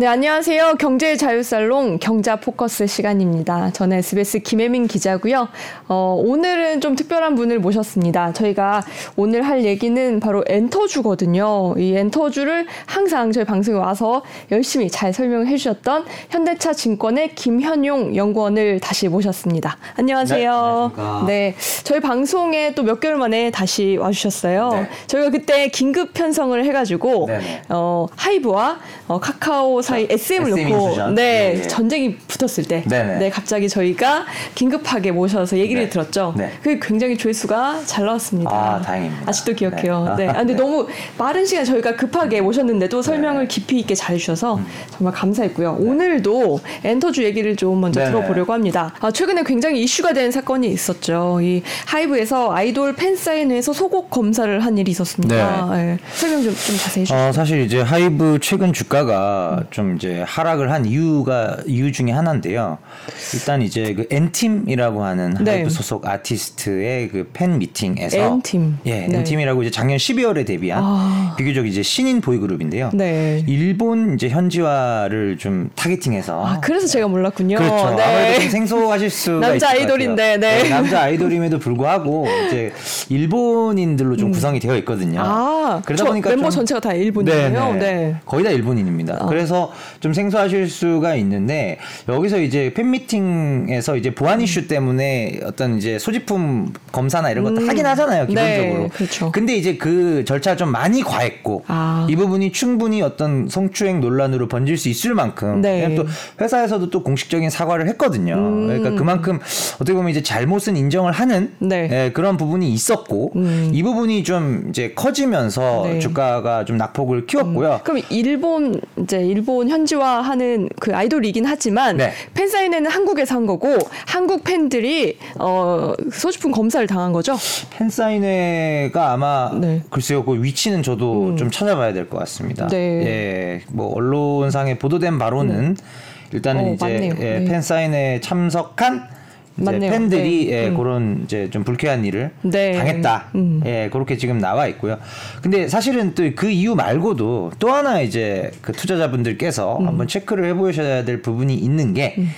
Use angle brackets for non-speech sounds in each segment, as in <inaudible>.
네, 안녕하세요. 경제 자유살롱 경자 포커스 시간입니다. 저는 SBS 김혜민 기자고요. 어, 오늘은 좀 특별한 분을 모셨습니다. 저희가 오늘 할 얘기는 바로 엔터주거든요. 이 엔터주를 항상 저희 방송에 와서 열심히 잘 설명해 주셨던 현대차 증권의 김현용 연구원을 다시 모셨습니다. 안녕하세요. 네, 네 저희 방송에 또 몇 개월 만에 다시 와주셨어요. 네. 저희가 그때 긴급 편성을 해가지고 어, 하이브와 어, 카카오 사이 SM을 놓고 네, 네, 전쟁이 붙었을 때 네네. 네 갑자기 저희가 긴급하게 모셔서 얘기를 네. 들었죠. 네. 그게 굉장히 조회수가 잘 나왔습니다. 아 다행입니다. 아직도 기억해요. 네. 네. 아, 근데 너무 빠른 시간 저희가 급하게 모셨는데도 설명을 깊이 있게 잘 해주셔서 음. 정말 감사했고요. 오늘도 엔터주 얘기를 좀 먼저 들어보려고 합니다. 아, 최근에 굉장히 이슈가 된 사건이 있었죠. 이 하이브에서 아이돌 팬 사인회에서 소곡 검사를 한 일이 있었습니다. 네. 설명 좀, 좀 자세히 해주세요. 어, 사실 이제 하이브 최근 주가가 음. 좀 이제 하락을 한 이유가 이유 중에 하나인데요. 일단 이제 그 &TEAM이라고 하는 네. 하이브 소속 아티스트의 그 팬 미팅에서 &TEAM. 예, 네. &TEAM이라고 이제 작년 12월에 데뷔한 아. 비교적 이제 신인 보이그룹인데요. 네. 일본 이제 현지화를 좀 targeting해서 아, 그래서 제가 몰랐군요. 그렇죠. 네. 아무래도 좀 생소하실 수 남자 아이돌인데 네. 네. 남자 아이돌임에도 불구하고 이제 일본인들로 좀 음. 구성이 되어 있거든요. 아, 그러다 보니까 멤버 좀... 전체가 다 일본이에요. 네. 거의 다 일본인입니다. 아. 그래서 좀 생소하실 수가 있는데 여기서 이제 팬미팅에서 이제 보안 이슈 때문에 어떤 이제 소지품 검사나 이런 것도 음. 하긴 하잖아요 기본적으로. 네, 그렇죠. 근데 이제 그 절차 좀 많이 과했고 아. 이 부분이 충분히 어떤 성추행 논란으로 번질 수 있을 만큼 네. 또 회사에서도 또 공식적인 사과를 했거든요. 음. 그러니까 그만큼 어떻게 보면 이제 잘못은 인정을 하는 네. 예, 그런 부분이 있었고 음. 이 부분이 좀 이제 커지면서 네. 주가가 좀 낙폭을 키웠고요. 음. 그럼 일본 이제 일본 현지화하는 그 아이돌이긴 하지만 네. 팬 사인회는 한국에서 한 거고 한국 팬들이 어 소지품 검사를 당한 거죠? 팬 사인회가 아마 네. 글쎄요 그 위치는 저도 음. 좀 찾아봐야 될 것 같습니다. 네. 예, 뭐 언론상에 보도된 바로는 음. 일단은 어, 이제 예, 네. 팬 사인회 참석한 팬들이 네. 예, 음. 그런 이제 좀 불쾌한 일을 네. 당했다. 음. 예, 그렇게 지금 나와 있고요. 근데 사실은 또 그 이유 말고도 또 하나 이제 그 투자자분들께서 음. 한번 체크를 해보셔야 될 부분이 있는 게 음.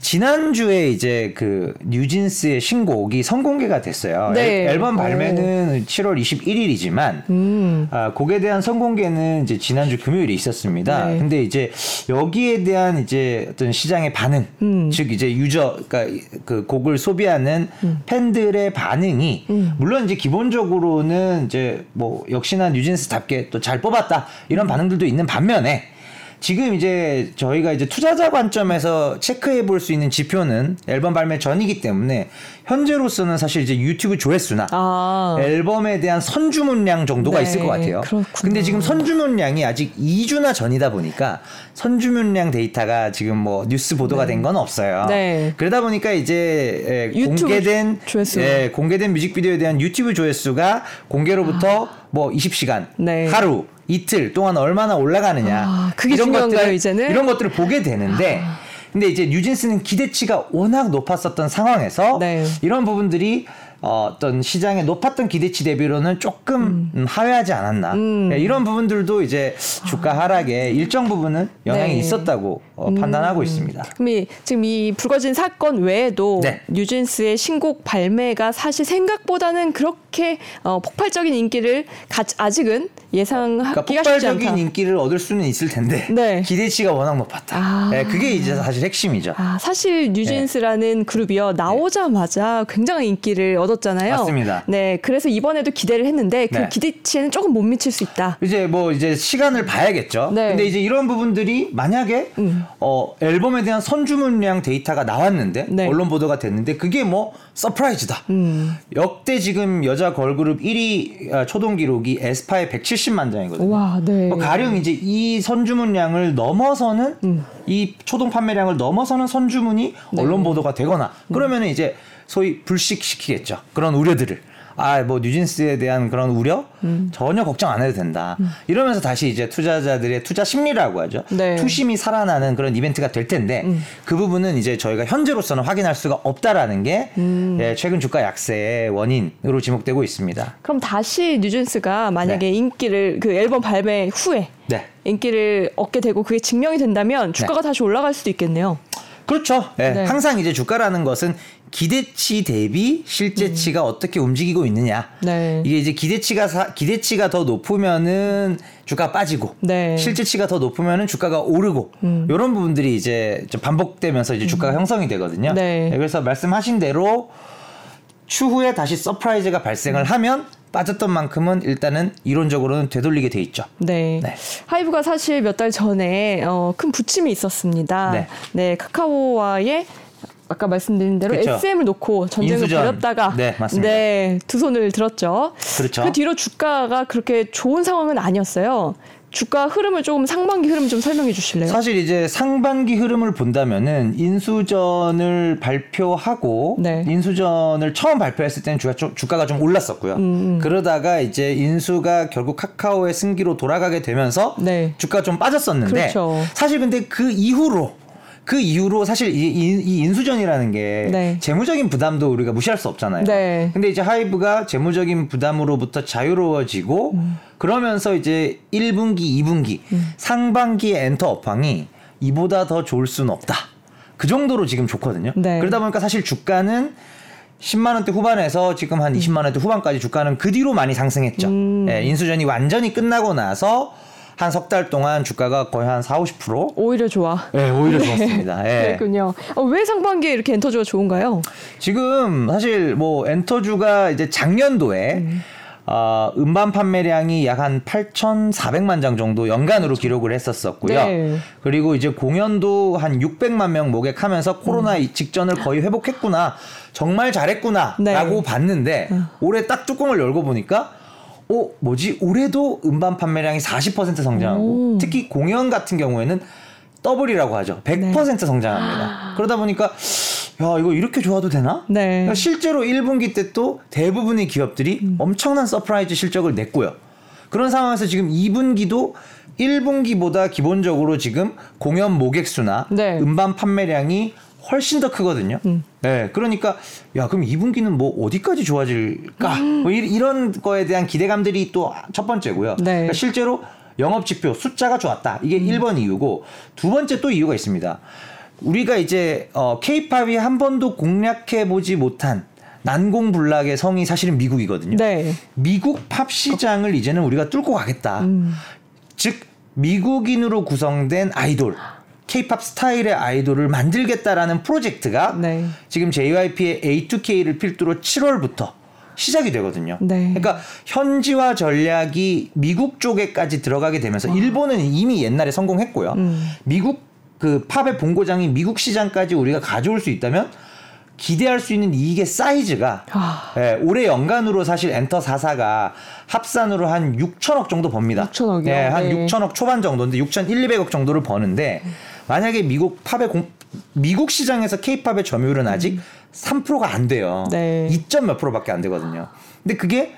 지난주에 이제 그 뉴진스의 신곡이 선공개가 됐어요. 네. 앨 범 발매는 오. 7월 21일이지만 음. 아, 곡에 대한 선공개는 이제 지난주 금요일에 있었습니다. 네. 근데 이제 여기에 대한 이제 어떤 시장의 반응, 음. 즉 이제 유저 그러니까 그 곡을 소비하는 음. 팬들의 반응이 음. 물론 이제 기본적으로는 이제 뭐 역시나 뉴진스답게 또 잘 뽑았다 이런 반응들도 있는 반면에 지금 이제 저희가 이제 투자자 관점에서 체크해 볼 수 있는 지표는 앨범 발매 전이기 때문에 현재로서는 사실 이제 유튜브 조회수나 아. 앨범에 대한 선주문량 정도가 네, 있을 것 같아요. 그렇구나. 근데 지금 선주문량이 아직 2주나 전이다 보니까 선주문량 데이터가 지금 뭐 뉴스 보도가 네. 된건 없어요. 네. 그러다 보니까 이제 예, 공개된 조회수. 예, 공개된 뮤직비디오에 대한 유튜브 조회수가 공개로부터 아. 뭐 20시간, 네. 하루 이틀 동안 얼마나 올라가느냐. 아, 그게 이런 것들을, 이제는? 이런 것들을 보게 되는데 아. 근데 이제 뉴진스는 기대치가 워낙 높았었던 상황에서 네. 이런 부분들이 어, 어떤 시장의 높았던 기대치 대비로는 조금 음. 하회하지 않았나 음. 네, 이런 부분들도 이제 주가 하락에 일정 부분은 영향이 네. 있었다고 어, 음. 판단하고 있습니다. 그럼 이, 지금 이 불거진 사건 외에도 네. 뉴진스의 신곡 발매가 사실 생각보다는 그렇게 어, 폭발적인 인기를 가, 아직은 예상하기가 그러니까 폭발적인 인기를 얻을 수는 있을 텐데 네. 기대치가 워낙 높았다. 아. 네, 그게 이제 사실 핵심이죠. 아, 사실 뉴진스라는 네. 그룹이요 나오자마자 굉장한 인기를 얻었잖아요. 맞습니다. 네, 그래서 이번에도 기대를 했는데 그 네. 기대치에는 조금 못 미칠 수 있다. 이제 뭐 이제 시간을 봐야겠죠. 네. 근데 이제 이런 부분들이 만약에 음. 어, 앨범에 대한 선주문량 데이터가 나왔는데 네. 언론 보도가 됐는데 그게 뭐 surprise다. 음. 역대 지금 여자 걸그룹 1위 아, 초동 기록이 에스파의 170만 장이거든요. 와, 네. 뭐 가령 이제 이 선주문량을 넘어서는 음. 이 초동 판매량을 넘어서는 선주문이 네. 언론 보도가 되거나 음. 그러면은 이제 소위 불식시키겠죠. 그런 우려들을. 아 뭐 뉴진스에 대한 그런 우려 음. 전혀 걱정 안 해도 된다. 음. 이러면서 다시 이제 투자자들의 투자 심리라고 하죠. 네. 투심이 살아나는 그런 이벤트가 될 텐데 음. 그 부분은 이제 저희가 현재로서는 확인할 수가 없다라는 게 음. 예, 최근 주가 약세의 원인으로 지목되고 있습니다. 그럼 다시 뉴진스가 만약에 네. 인기를 그 앨범 발매 후에 네. 인기를 얻게 되고 그게 증명이 된다면 주가가 네. 다시 올라갈 수도 있겠네요. 그렇죠. 네. 네. 항상 이제 주가라는 것은 기대치 대비 실제치가 음. 어떻게 움직이고 있느냐. 네. 이게 이제 기대치가 사, 기대치가 더 높으면은 주가 빠지고 네. 실제치가 더 높으면은 주가가 오르고 음. 이런 부분들이 이제 좀 반복되면서 이제 주가가 음. 형성이 되거든요. 네. 네. 그래서 말씀하신 대로 추후에 다시 surprise가 발생을 음. 하면 빠졌던 만큼은 일단은 이론적으로는 되돌리게 돼 있죠. 네. 네. 하이브가 사실 몇 달 전에 어, 큰 부침이 있었습니다. 네. 네 카카오와의 아까 말씀드린 대로 그렇죠. SM을 놓고 전쟁을 인수전. 벌였다가 네, 맞습니다. 네, 두 손을 들었죠. 그렇죠. 그 뒤로 주가가 그렇게 좋은 상황은 아니었어요. 주가 흐름을 조금 상반기 흐름 좀 설명해 주실래요? 사실 이제 상반기 흐름을 본다면은 인수전을 발표하고 네. 인수전을 처음 발표했을 때는 주가 좀, 주가가 좀 올랐었고요. 음, 음. 그러다가 이제 인수가 결국 카카오의 승기로 돌아가게 되면서 네. 주가 좀 빠졌었는데 그렇죠. 사실 근데 그 이후로 그 이후로 사실 이, 이, 인수전이라는 게 네. 재무적인 부담도 우리가 무시할 수 없잖아요. 네. 근데 이제 하이브가 재무적인 부담으로부터 자유로워지고 음. 그러면서 이제 1분기, 2분기, 음. 상반기 엔터 업황이 이보다 더 좋을 수는 없다. 그 정도로 지금 좋거든요. 네. 그러다 보니까 사실 주가는 10만 원대 후반에서 지금 한 20만 원대 후반까지 주가는 그 뒤로 많이 상승했죠. 음. 예, 인수전이 완전히 끝나고 나서 한 석 달 동안 주가가 거의 한 4, 50% 오히려 좋아. 네, 오히려 <laughs> 네. 좋았습니다. 네. 그렇군요. 어, 왜 상반기에 이렇게 엔터주가 좋은가요? 지금 사실 뭐 엔터주가 이제 작년도에 음. 어, 음반 판매량이 약 한 8,400만 장 정도 연간으로 그렇죠. 기록을 했었었고요. 네. 그리고 이제 공연도 한 600만 명 모객하면서 코로나 음. 직전을 거의 회복했구나. 정말 잘했구나라고 네. 봤는데 음. 올해 딱 뚜껑을 열고 보니까 어 뭐지 올해도 음반 판매량이 40% 성장하고 오. 특히 공연 같은 경우에는 더블이라고 하죠. 100% 네. 성장합니다. 그러다 보니까 야 이거 이렇게 좋아도 되나? 네. 그러니까 실제로 1분기 때 또 대부분의 기업들이 음. 엄청난 surprise 실적을 냈고요. 그런 상황에서 지금 2분기도 1분기보다 기본적으로 지금 공연 모객 수나 네. 음반 판매량이 훨씬 더 크거든요. 음. 네, 그러니까 야 그럼 2분기는 뭐 어디까지 좋아질까? 음. 뭐 이, 런 거에 대한 기대감들이 또 첫 번째고요. 네. 그러니까 실제로 영업 지표 숫자가 좋았다. 이게 음. 1번 이유고 두 번째 또 이유가 있습니다. 우리가 이제 어 케이팝이 한 번도 공략해 보지 못한 난공불락의 성이 사실은 미국이거든요. 네. 미국 팝 시장을 이제는 우리가 뚫고 가겠다. 음. 즉 미국인으로 구성된 아이돌 케이팝 스타일의 아이돌을 만들겠다라는 프로젝트가 네. 지금 JYP의 A2K를 필두로 7월부터 시작이 되거든요. 네. 그러니까 현지화 전략이 미국 쪽에까지 들어가게 되면서 와. 일본은 이미 옛날에 성공했고요. 음. 미국 그 팝의 본고장이 미국 시장까지 우리가 가져올 수 있다면 기대할 수 있는 이익의 사이즈가 아. 예, 올해 연간으로 사실 엔터 4사가 합산으로 한 6천억 정도 법니다. 6천억이요? 예, 한 네. 6천억 초반 정도인데 6천 1, 200억 정도를 버는데 음. 만약에 미국 팝의 공, 미국 시장에서 케이팝의 점유율은 아직 음. 3%가 안 돼요. 네. 2. 몇 프로밖에 안 되거든요. 근데 그게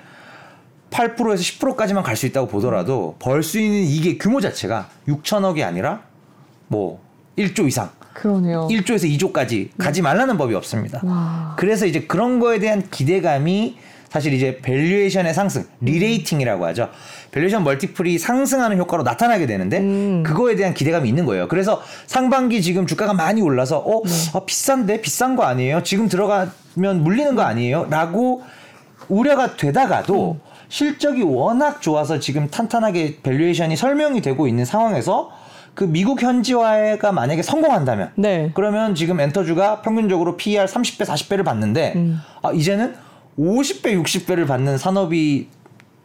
8%에서 10%까지만 갈 수 있다고 보더라도 벌 수 있는 이게 규모 자체가 6천억이 아니라 뭐 1조 이상. 그러네요. 1조에서 2조까지 네. 가지 말라는 법이 없습니다. 와. 그래서 이제 그런 거에 대한 기대감이 사실 이제 valuation의 상승, re-rating이라고 하죠. valuation multiple이 상승하는 효과로 나타나게 되는데 음. 그거에 대한 기대감이 있는 거예요. 그래서 상반기 지금 주가가 많이 올라서 어, 네. 아, 비싼데 비싼 거 아니에요? 지금 들어가면 물리는 거 아니에요? 라고 우려가 되다가도 음. 실적이 워낙 좋아서 지금 탄탄하게 valuation이 설명이 되고 있는 상황에서 그 미국 현지화가 만약에 성공한다면 네. 그러면 지금 엔터주가 평균적으로 PER 30배 40배를 받는데 음. 아 이제는 50배, 60배를 받는 산업이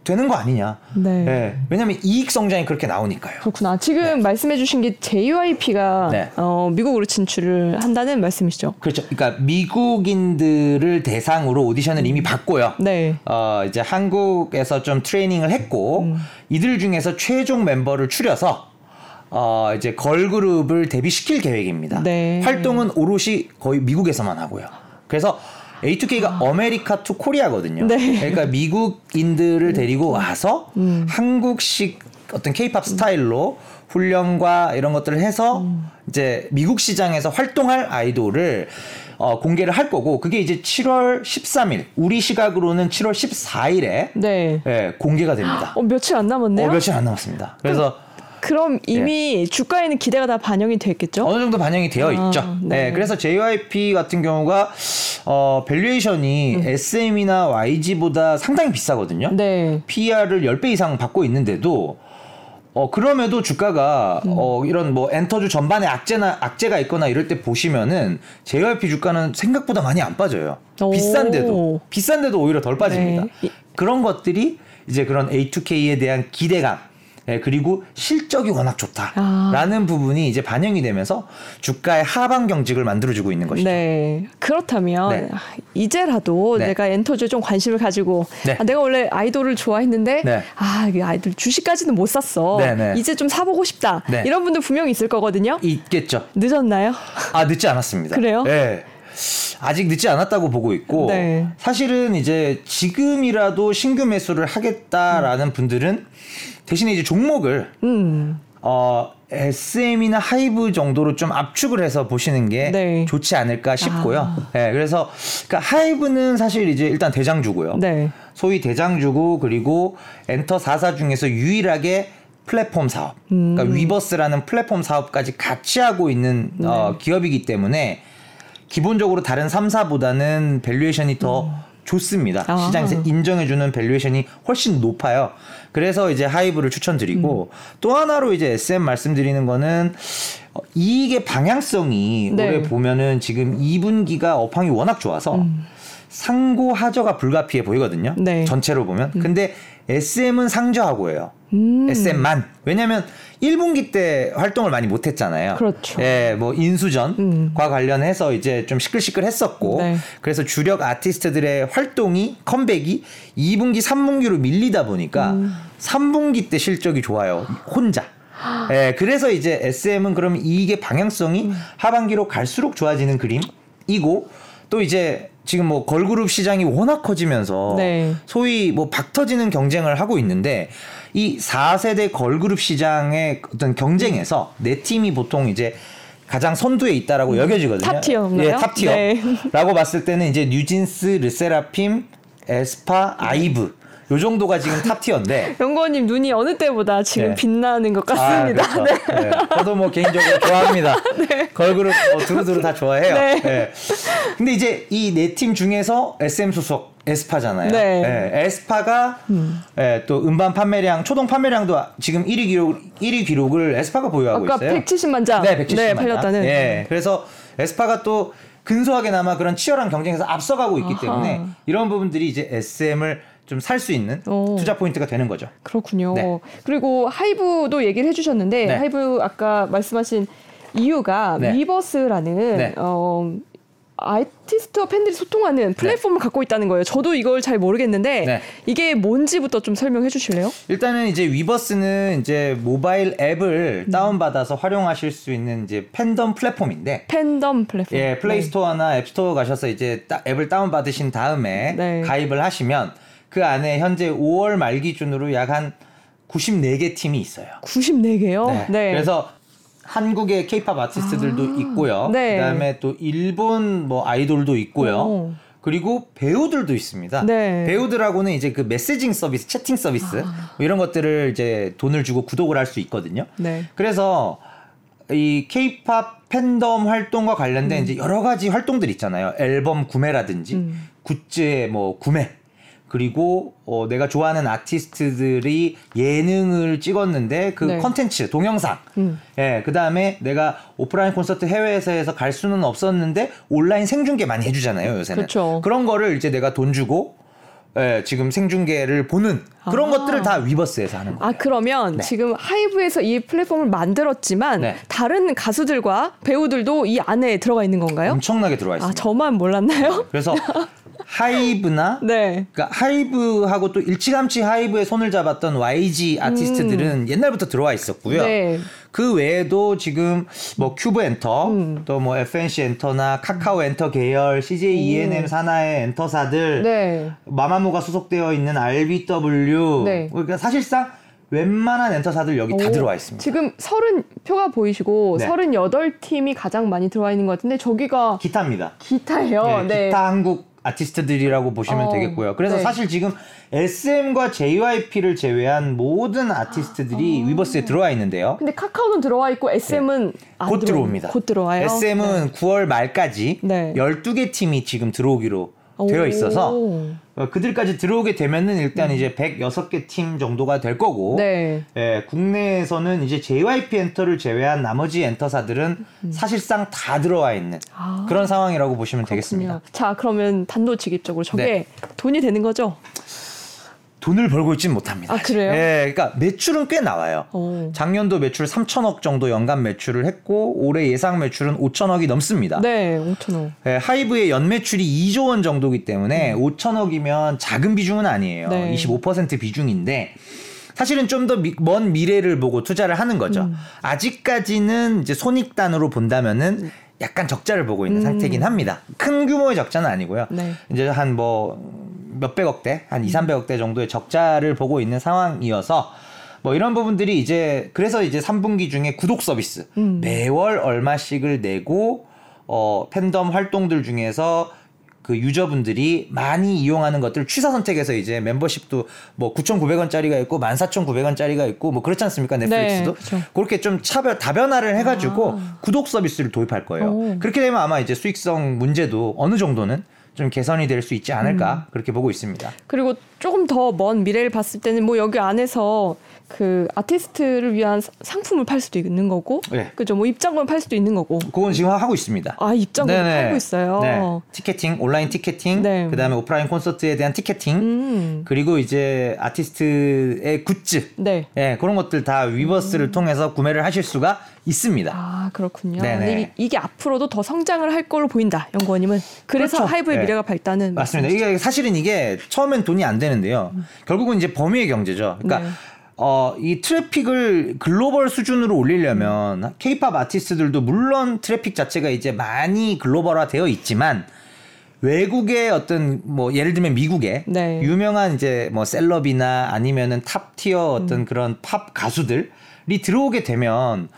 되는 거 아니냐. 네. 네. 왜냐하면 이익 성장이 그렇게 나오니까요. 그렇구나. 지금 네. 말씀해주신 게 JYP가 네. 어, 미국으로 진출을 한다는 말씀이시죠? 그렇죠. 그러니까 미국인들을 대상으로 오디션을 이미 받고요. 네. 어, 이제 한국에서 좀 트레이닝을 했고 음. 이들 중에서 최종 멤버를 추려서 어, 이제 걸그룹을 데뷔시킬 계획입니다. 네. 활동은 오롯이 거의 미국에서만 하고요. 그래서 A2K가 America to Korea거든요. 네. 그러니까 미국인들을 데리고 와서 음. 한국식 어떤 케이팝 스타일로 훈련과 이런 것들을 해서 음. 이제 미국 시장에서 활동할 아이돌을 어, 공개를 할 거고 그게 이제 7월 13일 우리 시각으로는 7월 14일에 네. 예, 공개가 됩니다. 어, 며칠 안 남았네요. 어, 며칠 안 남았습니다. 그래서 그 럼 이미 네. 주가에는 기대가 다 반영이 됐겠죠? 어느 정도 반영이 되어 아, 있죠. 네. 네. 그래서 JYP 같은 경우가 어, valuation이 음. SM이나 YG보다 상당히 비싸거든요. 네. PER을 10배 이상 받고 있는데도 어 그럼에도 주가가 음. 어 이런 뭐 엔터주 전반에 악재나 악재가 있거나 이럴 때 보시면은 JYP 주가는 생각보다 많이 안 빠져요. 오. 비싼데도 비싼데도 오히려 덜 빠집니다. 네. 그런 것들이 이제 그런 A2K에 대한 기대감 예, 그리고 실적이 워낙 좋다라는 아. 부분이 이제 반영이 되면서 주가의 하방 경직을 만들어주고 있는 것이죠. 네. 그렇다면 네. 아, 이제라도 네. 내가 엔터주에 좀 관심을 가지고 네. 아, 내가 원래 아이돌을 좋아했는데 네. 아, 이 아이돌 주식까지는 못 샀어. 네, 네. 이제 좀 사보고 싶다. 이런 분들 분명히 있을 거거든요. 있겠죠. 늦었나요? 아, 늦지 않았습니다. 그래요? 네. 아직 늦지 않았다고 보고 있고 네. 사실은 이제 지금이라도 신규 매수를 하겠다라는 음. 분들은 대신에 이제 종목을 음. 어 SM이나 하이브 정도로 좀 압축을 해서 보시는 게 네. 좋지 않을까 싶고요. 아. 네, 그래서 그러니까 하이브는 사실 이제 일단 대장주고요. 네. 소위 대장주고 그리고 엔터 4사 중에서 유일하게 플랫폼 사업, 그러니까 음. 그러니까 위버스라는 플랫폼 사업까지 같이 하고 있는 네. 어, 기업이기 때문에 기본적으로 다른 3사보다는 valuation이 더 음. 좋습니다. 아. 시장에서 인정해주는 valuation이 훨씬 높아요. 그래서 이제 하이브를 추천드리고 음. 또 하나로 이제 SM 말씀드리는 거는 어, 이익의 방향성이 네. 올해 보면은 지금 2분기가 업황이 워낙 좋아서 음. 상고 하저가 불가피해 보이거든요. 네. 전체로 보면. 음. 근데 SM은 상저하고예요. 음. SM만. 왜냐면 1분기 때 활동을 많이 못 했잖아요. 그렇죠. 예, 뭐 인수전과 음. 관련해서 이제 좀 시끌시끌 했었고 네. 그래서 주력 아티스트들의 활동이 컴백이 2분기, 3분기로 밀리다 보니까 음. 3분기 때 실적이 좋아요. 혼자. 예, 그래서 이제 SM은 그럼 이게 방향성이 음. 하반기로 갈수록 좋아지는 그림이고 또 이제 지금 뭐 걸그룹 시장이 워낙 커지면서 네. 소위 뭐 박터지는 경쟁을 하고 있는데 이 4세대 걸그룹 시장의 어떤 경쟁에서 네 팀이 보통 이제 가장 선두에 있다라고 음. 여겨지거든요. top tier인가요? 예, top tier라고 네. 봤을 때는 이제 뉴진스, 르세라핌, 에스파, 아이브 요 정도가 지금 탑티어인데. <laughs> 연구원님 눈이 어느 때보다 지금 네. 빛나는 것 같습니다. 아, 그렇죠. 네. 네. 저도 뭐 개인적으로 좋아합니다. <laughs> 네. 걸그룹 뭐 두루두루 다 좋아해요. 네. 네. 근데 이제 이 네 팀 중에서 SM 소속 에스파잖아요. 네. 네. 에스파가 음. 네, 또 음반 판매량, 초동 판매량도 지금 1위 기록 1위 기록을 에스파가 보유하고 아까 있어요. 170만 장. 네, 170만 네, 팔렸다는. 네. 그래서 에스파가 또 근소하게나마 그런 치열한 경쟁에서 앞서가고 있기 아하. 때문에 이런 부분들이 이제 SM을 좀살수 있는 오. 투자 포인트가 되는 거죠. 그렇군요. 네. 그리고 하이브도 얘기를 해주셨는데 네. 하이브 아까 말씀하신 이유가 네. 위버스라는 네. 어, 아티스트와 팬들이 소통하는 네. 플랫폼을 네. 갖고 있다는 거예요. 저도 이걸 잘 모르겠는데 네. 이게 뭔지부터 좀 설명해 주실래요? 일단은 이제 위버스는 이제 모바일 앱을 음. 다운받아서 활용하실 수 있는 이제 팬덤 플랫폼인데 팬덤 플랫폼. 예, 플레이 스토어나 네. 앱 스토어 가셔서 이제 앱을 다운받으신 다음에 네. 가입을 하시면 그 안에 현재 5월 말 기준으로 약 한 94개 팀이 있어요. 94개요? 네. 네. 그래서 한국의 케이팝 아티스트들도 아, 있고요. 네. 그다음에 또 일본 뭐 아이돌도 있고요. 오. 그리고 배우들도 있습니다. 네. 배우들하고는 이제 그 메시징 서비스, 채팅 서비스 아. 뭐 이런 것들을 이제 돈을 주고 구독을 할 수 있거든요. 네. 그래서 이 케이팝 팬덤 활동과 관련된 음. 이제 여러 가지 활동들 있잖아요. 앨범 구매라든지 음. 굿즈의 뭐 구매 그리고 어, 내가 좋아하는 아티스트들이 예능을 찍었는데 그 네. 컨텐츠 동영상 음. 예 그다음에 내가 오프라인 콘서트 해외에서 갈 수는 없었는데 온라인 생중계 많이 해주잖아요 요새는 그쵸. 그런 거를 이제 내가 돈 주고 예, 지금 생중계를 보는 그런 아. 것들을 다 위버스에서 하는 거예요. 아 그러면 네. 지금 하이브에서 이 플랫폼을 만들었지만 네. 다른 가수들과 배우들도 이 안에 들어가 있는 건가요? 엄청나게 들어가 있습니다. 아 저만 몰랐나요? 그래서 <laughs> 하이브나 네. 그러니까 하이브하고 또 일찌감치 하이브에 손을 잡았던 YG 아티스트들은 음. 옛날부터 들어와 있었고요. 네. 그 외에도 지금 뭐 큐브 엔터, 음. 또뭐 FNC 엔터나 카카오 엔터 계열, CJ ENM 산하의 엔터사들, 네. 마마무가 소속되어 있는 RBW, 네. 그러니까 사실상 웬만한 엔터사들 여기 오, 다 들어와 있습니다. 지금 저런 표가 보이시고 네. 38팀이 가장 많이 들어와 있는 것 같은데 저기가 기타입니다. 기타예요. 네, 네. 기타 한국 아티스트들이라고 보시면 어, 되겠고요. 그래서 네. 사실 지금 SM과 JYP를 제외한 모든 아티스트들이 아, 위버스에 들어와 있는데요. 근데 카카오는 들어와 있고 SM은 네. 곧 들어옵니다. 곧 들어와요. SM은 9월 말까지 12개 팀이 지금 들어오기로 되어 있어서 어, 그들까지 들어오게 되면은 일단 음. 이제 106개 팀 정도가 될 거고 네. 예, 국내에서는 이제 JYP 엔터를 제외한 나머지 엔터사들은 음. 사실상 다 들어와 있는 아. 그런 상황이라고 보시면 그렇군요. 되겠습니다. 자, 그러면 단도직입적으로 저게 네. 돈이 되는 거죠? 돈을 벌고 있지는 못합니다. 아, 그래요? 예, 그러니까 매출은 꽤 나와요. 오. 작년도 매출 3천억 정도 연간 매출을 했고 올해 예상 매출은 5천억이 넘습니다. 네, 5천억. 예, 하이브의 연 매출이 2조 원 정도기 때문에 음. 5천억이면 작은 비중은 아니에요. 네. 25% 비중인데 사실은 좀 더 먼 미래를 보고 투자를 하는 거죠. 음. 아직까지는 이제 손익단으로 본다면은 약간 적자를 보고 있는 음. 상태긴 합니다. 큰 규모의 적자는 아니고요. 네. 이제 한뭐 몇백억대, 한 2, 300억대 정도의 적자를 보고 있는 상황이어서 뭐 이런 부분들이 이제 그래서 이제 3분기 중에 구독 서비스 음. 매월 얼마씩을 내고 어 팬덤 활동들 중에서 그 유저분들이 많이 이용하는 것들 취사 선택해서 이제 멤버십도 뭐 9,900원짜리가 있고 14,900원짜리가 있고 뭐 그렇지 않습니까 넷플릭스도 네, 그렇게 좀 차별 다변화를 해가지고 아. 구독 서비스를 도입할 거예요. 오. 그렇게 되면 아마 이제 수익성 문제도 어느 정도는 좀 개선이 될 수 있지 않을까 음. 그렇게 보고 있습니다. 그리고 조금 더 먼 미래를 봤을 때는 뭐 여기 안에서 그 아티스트를 위한 상품을 팔 수도 있는 거고, 네. 그죠? 뭐 입장권을 팔 수도 있는 거고. 그건 지금 하고 있습니다. 아 입장권 팔고 있어요. 네. 티켓팅, 온라인 티켓팅, 네. 그다음에 오프라인 콘서트에 대한 티켓팅, 음. 그리고 이제 아티스트의 굿즈, 네. 네 그런 것들 다 위버스를 음. 통해서 구매를 하실 수가 있습니다. 아 그렇군요. 네네. 이, 게 앞으로도 더 성장을 할 걸로 보인다. 연구원님은. 그래서 그렇죠. 하이브의 네. 미래가 밝다는 맞습니다. 이게 사실은 이게 처음엔 돈이 안 되는데요. 음. 결국은 이제 범위의 경제죠. 그러니까. 네. 어, 이 트래픽을 글로벌 수준으로 올리려면 케이팝 아티스트들도 물론 트래픽 자체가 이제 많이 글로벌화 되어 있지만 외국의 어떤 뭐 예를 들면 미국의 네. 유명한 이제 뭐 셀럽이나 아니면은 top tier 어떤 음. 그런 팝 가수들 이 들어오게 되면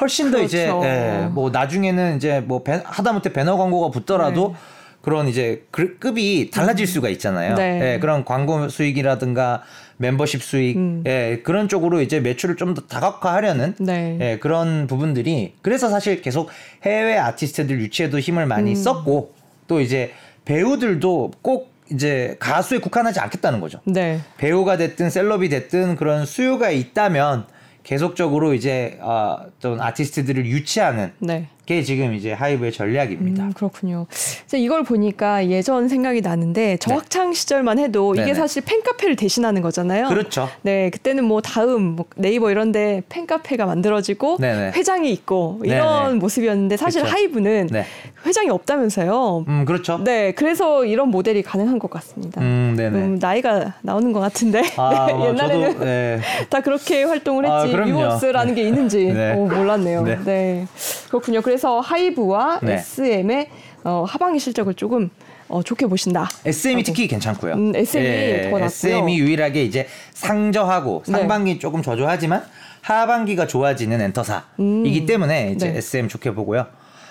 훨씬 더 그렇죠. 이제 예, 뭐 나중에는 이제 뭐 배, 하다못해 배너 광고가 붙더라도 네. 그런 이제 급이 달라질 수가 있잖아요. 네. 예, 그런 광고 수익이라든가 멤버십 수익 음. 예, 그런 쪽으로 이제 매출을 좀 더 다각화하려는 네. 예, 그런 부분들이 그래서 사실 계속 해외 아티스트들 유치에도 힘을 많이 음. 썼고 또 이제 배우들도 꼭 이제 가수에 국한하지 않겠다는 거죠. 네. 배우가 됐든 셀럽이 됐든 그런 수요가 있다면 계속적으로 이제 어, 어떤 아티스트들을 유치하는 네. 게 지금 이제 하이브의 전략입니다. 음, 그렇군요. 이걸 보니까 예전 생각이 나는데 저 네. 학창 시절만 해도 네네. 이게 사실 팬카페를 대신하는 거잖아요. 그렇죠. 네, 그때는 뭐 다음 뭐 네이버 이런데 팬카페가 만들어지고 네네. 회장이 있고 이런 네네. 모습이었는데 사실 그렇죠. 하이브는 네. 회장이 없다면서요. 음, 그렇죠. 네, 그래서 이런 모델이 가능한 것 같습니다. 음, 네네. 음, 나이가 나오는 것 같은데 아, <laughs> 네, 옛날에는 저도, <laughs> 네. 다 그렇게 활동을 했지 아, 위워스라는 게 있는지 <laughs> 네. 오, 몰랐네요. 네. 네. 그렇군요. 그래서 하이브와 네. SM의 어, 하반기 실적을 조금 어, 좋게 보신다. SM이 특히 괜찮고요. 음, SM이 예, 더 낫고요. SM이 유일하게 이제 상저하고 네. 상반기 네. 조금 저조하지만 하반기가 좋아지는 엔터사이기 음. 때문에 이제 네. SM 좋게 보고요.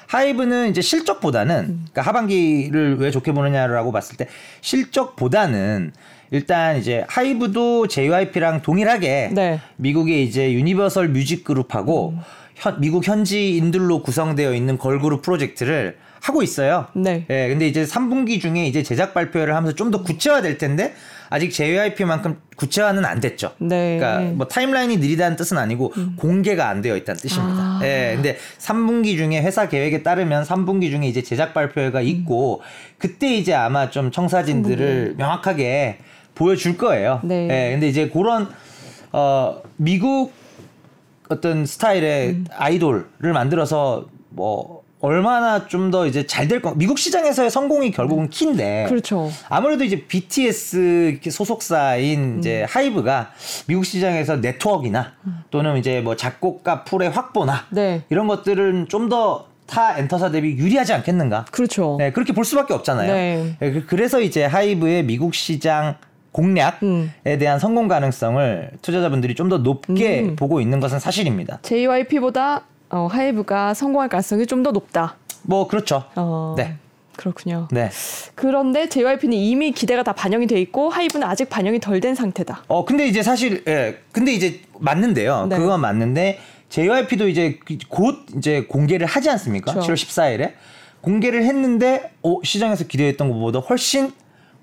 하이브는 이제 실적보다는 음. 그러니까 하반기를 왜 좋게 보느냐라고 봤을 때 실적보다는 일단 이제 하이브도 JYP랑 동일하게 네. 미국의 이제 유니버설 뮤직 그룹하고 음. 현, 미국 현지인들로 구성되어 있는 걸그룹 프로젝트를 하고 있어요. 네. 예, 근데 이제 3분기 중에 이제 제작 발표를 하면서 좀 더 구체화될 텐데 아직 JYP만큼 구체화는 안 됐죠. 네. 그러니까 뭐 타임라인이 느리다는 뜻은 아니고 음. 공개가 안 되어 있다는 뜻입니다. 아. 예. 근데 3분기 중에 회사 계획에 따르면 3분기 중에 이제 제작 발표가 있고 음. 그때 이제 아마 좀 청사진들을 3분기. 명확하게 보여줄 거예요. 네. 예. 근데 이제 그런 어 미국 어떤 스타일의 음. 아이돌을 만들어서 뭐 얼마나 좀 더 이제 잘 될 거. 미국 시장에서의 성공이 결국은 키인데. 그렇죠. 아무래도 이제 BTS 소속사인 이제 음. 하이브가 미국 시장에서 네트워크나 또는 이제 뭐 작곡가 풀의 확보나 네. 이런 것들은 좀더 타 엔터사 대비 유리하지 않겠는가? 그렇죠. 네, 그렇게 볼 수밖에 없잖아요. 네. 네 그, 그래서 이제 하이브의 미국 시장 공략에 음. 대한 성공 가능성을 투자자분들이 좀 더 높게 음. 보고 있는 것은 사실입니다. JYP보다 어, 하이브가 성공할 가능성이 좀 더 높다. 뭐 그렇죠. 어, 네. 그렇군요. 네. 그런데 JYP는 이미 기대가 다 반영이 돼 있고 하이브는 아직 반영이 덜 된 상태다. 어 근데 이제 사실 예 근데 이제 맞는데요. 네. 그건 맞는데 JYP도 이제 곧 이제 공개를 하지 않습니까? 그렇죠. 7월 14일에 공개를 했는데 어, 시장에서 기대했던 것보다 훨씬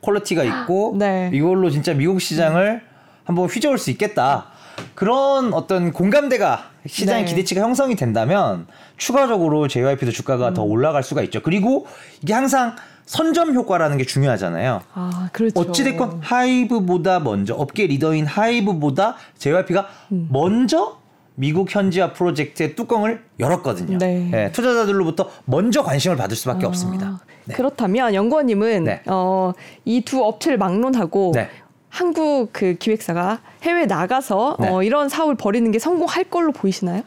퀄리티가 있고 <gasps> 네. 이걸로 진짜 미국 시장을 한번 휘저을 수 있겠다. 그런 어떤 공감대가 시장의 네. 기대치가 형성이 된다면 추가적으로 JYP도 주가가 음. 더 올라갈 수가 있죠. 그리고 이게 항상 선점 효과라는 게 중요하잖아요. 아, 그렇죠. 어찌됐건 하이브보다 먼저 업계 리더인 하이브보다 JYP가 음. 먼저 미국 현지화 프로젝트의 뚜껑을 열었거든요. 네. 네, 투자자들로부터 먼저 관심을 받을 수밖에 아, 없습니다. 네. 그렇다면 연구원님은 네. 어, 이 두 업체를 막론하고 네. 한국 그 기획사가 해외 나가서 네. 어, 이런 사업을 벌이는 게 성공할 걸로 보이시나요?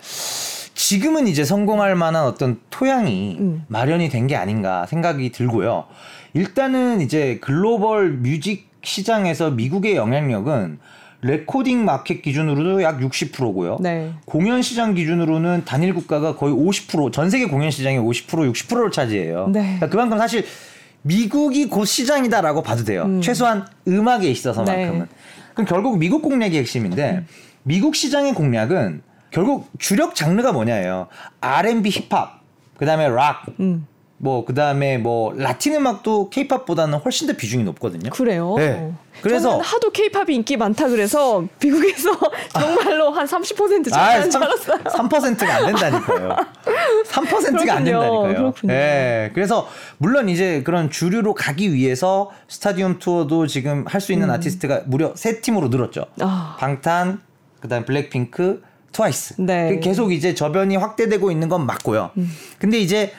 지금은 이제 성공할 만한 어떤 토양이 음. 마련이 된 게 아닌가 생각이 들고요. 일단은 이제 글로벌 뮤직 시장에서 미국의 영향력은 레코딩 마켓 기준으로도 약 60%고요. 네. 공연 시장 기준으로는 단일 국가가 거의 50%, 전 세계 공연 시장의 50%, 60%를 차지해요. 네. 그러니까 그만큼 사실 미국이 곧 시장이다라고 봐도 돼요. 음. 최소한 음악에 있어서만큼은. 네. 그럼 결국 미국 공략이 핵심인데 음. 미국 시장의 공략은 결국 주력 장르가 뭐냐예요. R&B 힙합, 그다음에 락, 음. 뭐 그다음에 뭐 라틴 음악도 케이팝보다는 훨씬 더 비중이 높거든요. 그래요. 네. 그래서 하도 케이팝이 인기 많다 그래서 미국에서 <laughs> <laughs> 정말로 한30% 정도는 줄 알았어요. 3%가 안 된다니까요. <laughs> 3%가 안 된다니까요. 그렇군요. 네. 그래서 물론 이제 그런 주류로 가기 위해서 스타디움 투어도 지금 할 수 있는 음. 아티스트가 무려 세 팀으로 늘었죠. 아. 방탄, 그다음 블랙핑크, 트와이스. 네. 계속 이제 저변이 확대되고 있는 건 맞고요. 음. 근데 이제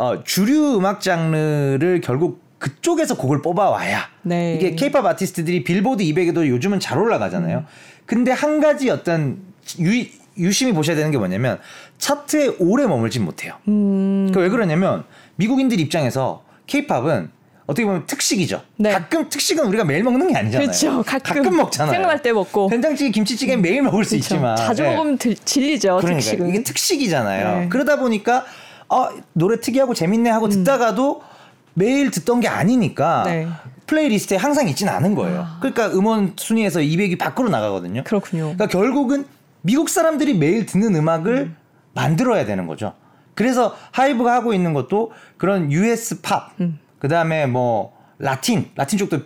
어, 주류 음악 장르를 결국 그쪽에서 곡을 뽑아와야 네. 이게 케이팝 아티스트들이 빌보드 200에도 요즘은 잘 올라가잖아요. 음. 근데 한 가지 어떤 유, 유심히 보셔야 되는 게 뭐냐면 차트에 오래 머물진 못해요. 음. 그왜 그러냐면 미국인들 입장에서 케이팝은 어떻게 보면 특식이죠. 네. 가끔 특식은 우리가 매일 먹는 게 아니잖아요. 그렇죠. 가끔, 가끔 먹잖아요. 생각날 때 먹고. 된장찌개, 김치찌개 는 매일 먹을 수 그렇죠. 있지만 자주 네. 먹으면 들, 질리죠. 그러니까 특식은. 이게 특식이잖아요. 네. 그러다 보니까 어, 노래 특이하고 재밌네 하고 음. 듣다가도 매일 듣던 게 아니니까 네. 플레이리스트에 항상 있지는 않은 거예요. 아. 그러니까 음원 순위에서 200위 밖으로 나가거든요. 그렇군요. 그러니까 결국은 미국 사람들이 매일 듣는 음악을 음. 만들어야 되는 거죠. 그래서 하이브가 하고 있는 것도 그런 US 팝, 음. 그 다음에 뭐 라틴, 라틴 쪽도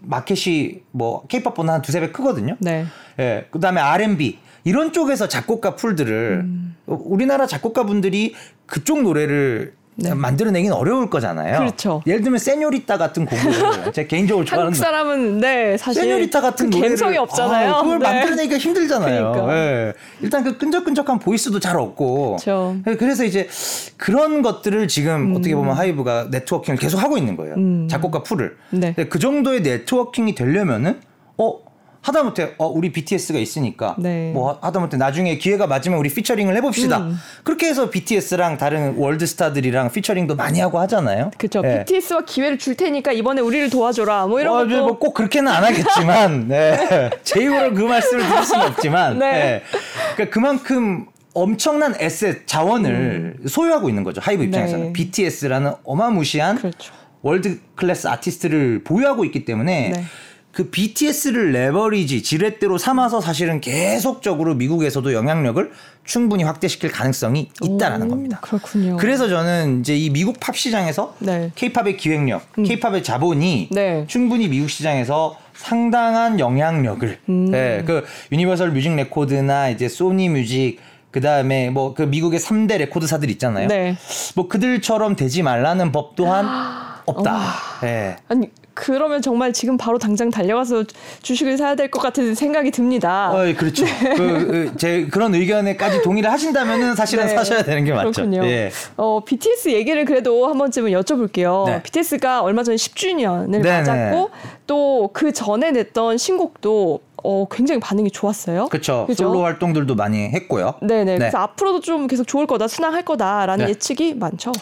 마켓이 뭐 케이팝보다 한 두세 배 크거든요. 네. 예. 그 다음에 R&B 이런 쪽에서 작곡가 풀들을 음. 우리나라 작곡가 분들이 그쪽 노래를 네. 만들어내긴 어려울 거잖아요. 그렇죠. 예를 들면 세뇨리타 같은 곡을 <laughs> 제 개인적으로 좋아하는 한국 사람은 네 사실 세뇨리타 같은 그 감성이 없잖아요. 아, 그걸 네. 만들어내기가 힘들잖아요. 그러니까. 네. 일단 그 끈적끈적한 voice도 잘 없고. 그렇죠. 그래서 이제 그런 것들을 지금 음. 어떻게 보면 하이브가 networking을 계속 하고 있는 거예요. 음. 작곡가 풀을. 네. 그 정도의 networking이 되려면은 어 하다못해 어 우리 BTS가 있으니까 네. 뭐 하다못해 나중에 기회가 맞으면 우리 피처링을 해봅시다. 음. 그렇게 해서 BTS랑 다른 월드 스타들이랑 피처링도 많이 하고 하잖아요. 그렇죠. 네. BTS와 기회를 줄 테니까 이번에 우리를 도와줘라. 뭐 이런 어, 것도 뭐꼭 그렇게는 안 하겠지만 <laughs> 네. 제 입으로 그 말씀을 드릴 수는 없지만 네. 네. 그러니까 그만큼 엄청난 asset 자원을 음. 소유하고 있는 거죠. 하이브 입장에서는 네. BTS라는 어마무시한 그렇죠. world class 아티스트를 보유하고 있기 때문에. 네. 그 BTS를 레버리지 지렛대로 삼아서 사실은 계속적으로 미국에서도 영향력을 충분히 확대시킬 가능성이 있다라는 오, 겁니다. 그렇군요. 그래서 저는 이제 이 미국 팝 시장에서 네. K-팝의 기획력, 음. K-팝의 자본이 네. 충분히 미국 시장에서 상당한 영향력을 음. 네, 그 유니버설 뮤직 레코드나 이제 소니 뮤직 그 다음에 뭐 그 미국의 3대 레코드사들 있잖아요. 네. 뭐 그들처럼 되지 말라는 법 또한 <gasps> <gasps> 없다. 예. 아니 그러면 정말 지금 바로 당장 달려가서 주식을 사야 될 것 같은 생각이 듭니다. 어, 예, 그렇죠. 네. 그, 그, 제 그런 의견에까지 동의를 하신다면은 사실은 네. 사셔야 되는 게 맞죠. 그렇군요. 예. 어, BTS 얘기를 그래도 한 번쯤은 여쭤볼게요. 네. BTS가 얼마 전에 10주년을 네, 네. 맞았고 또 그 전에 냈던 신곡도 어, 굉장히 반응이 좋았어요. 그렇죠. 솔로 활동들도 많이 했고요. 네네. 네. 그래서 앞으로도 좀 계속 좋을 거다, 순항할 거다라는 네. 예측이 많죠.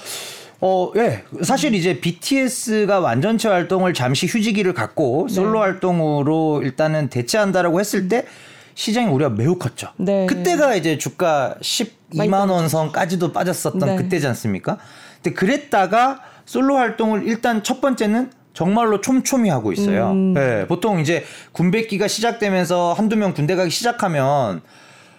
어, 예. 사실 이제 BTS가 완전체 활동을 잠시 휴지기를 갖고 솔로 네. 활동으로 일단은 대체한다라고 했을 때 시장이 우리가 매우 컸죠. 네. 그때가 이제 주가 12만 원 선까지도 빠졌었던 네. 그때지 않습니까? 근데 그랬다가 솔로 활동을 일단 첫 번째는 정말로 촘촘히 하고 있어요. 음. 네, 보통 이제 군백기가 시작되면서 한두 명 군대 가기 시작하면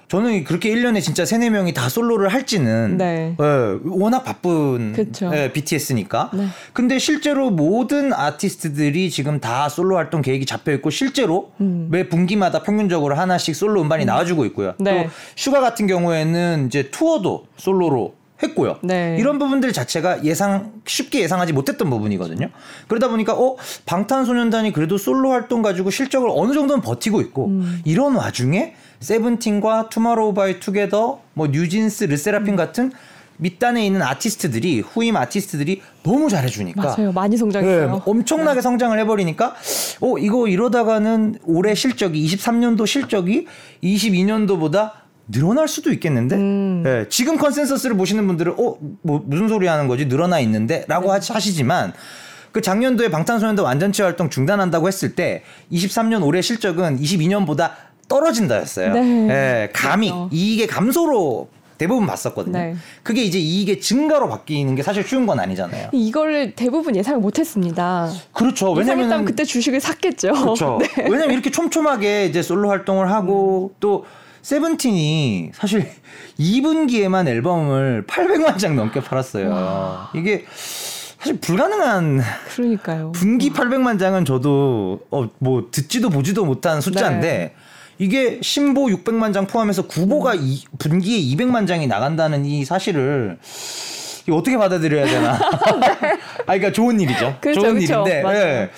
저는 그렇게 1년에 진짜 3, 4명이 다 솔로를 할지는 네. 네 워낙 바쁜 네, BTS니까. 네. 근데 실제로 모든 아티스트들이 지금 다 솔로 활동 계획이 잡혀 있고 실제로 음. 매 분기마다 평균적으로 하나씩 솔로 음반이 음. 나와주고 있고요. 네. 또 슈가 같은 경우에는 이제 투어도 솔로로 했고요. 네. 이런 부분들 자체가 예상 쉽게 예상하지 못했던 부분이거든요. 그러다 보니까 어 방탄소년단이 그래도 솔로 활동 가지고 실적을 어느 정도는 버티고 있고 음. 이런 와중에 세븐틴과 투마로우 바이 투게더, 뭐 뉴진스, 르세라핌 음. 같은 밑단에 있는 아티스트들이 후임 아티스트들이 너무 잘해주니까 맞아요 많이 성장했어요 네, 엄청나게 네. 성장을 해버리니까 어 이거 이러다가는 올해 실적이 23년도 실적이 22년도보다 늘어날 수도 있겠는데 음. 네, 지금 컨센서스를 보시는 분들은 어 뭐 무슨 소리 하는 거지 늘어나 있는데라고 네. 하시지만 그 작년도에 방탄소년단 완전체 활동 중단한다고 했을 때 23년 올해 실적은 22년보다 떨어진다였어요. 네. 예, 감이 그렇죠. 이익의 감소로 대부분 봤었거든요. 네. 그게 이제 이익의 증가로 바뀌는 게 사실 쉬운 건 아니잖아요. 이걸 대부분 예상을 못했습니다. 그렇죠. 왜냐면 그때 주식을 샀겠죠. 그렇죠. <laughs> 네. 왜냐면 이렇게 촘촘하게 이제 솔로 활동을 하고 음. 또 세븐틴이 사실 <laughs> 2분기에만 앨범을 800만 장 넘게 팔았어요. 와. 이게 사실 불가능한 그러니까요. 분기 800만 장은 저도 어 뭐 듣지도 보지도 못한 숫자인데 네. 이게 신보 600만 장 포함해서 구보가 음. 이, 분기에 200만 장이 나간다는 이 사실을 이거 어떻게 받아들여야 되나? <laughs> 네. 아, 그러니까 좋은 일이죠. 그렇죠, 좋은 그렇죠. 일인데 예.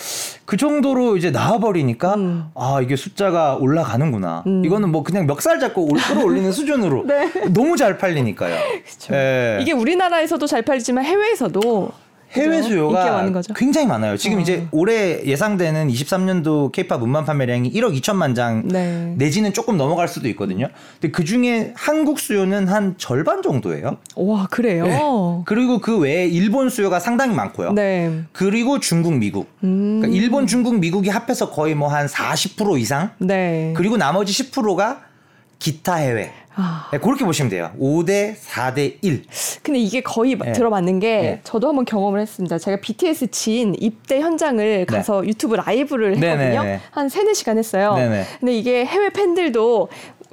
그 정도로 이제 나와버리니까 음. 아 이게 숫자가 올라가는구나. 음. 이거는 뭐 그냥 멱살 잡고 끌어올리는 수준으로 <laughs> 네. 너무 잘 팔리니까요. <laughs> 그렇죠. 예. 이게 우리나라에서도 잘 팔리지만 해외에서도 해외 수요가 굉장히 많아요. 지금 어. 이제 올해 예상되는 23년도 케이팝 음반 판매량이 1억 2천만 장 네. 내지는 조금 넘어갈 수도 있거든요. 근데 그 중에 한국 수요는 한 절반 정도예요. 와 그래요? 네. 그리고 그 외에 일본 수요가 상당히 많고요. 네. 그리고 중국, 미국. 음. 그러니까 일본, 중국, 미국이 합해서 거의 뭐 한 40% 이상. 네. 그리고 나머지 10%가 기타 해외. 아. 네, 그렇게 보시면 돼요. 5대 4대 1. 근데 이게 거의 네. 들어맞는 게 네. 저도 한번 경험을 했습니다. 제가 BTS 진 입대 현장을 네. 가서 유튜브 라이브를 했거든요. 네네네. 한 3, 4시간 했어요. 근데 이게 해외 팬들도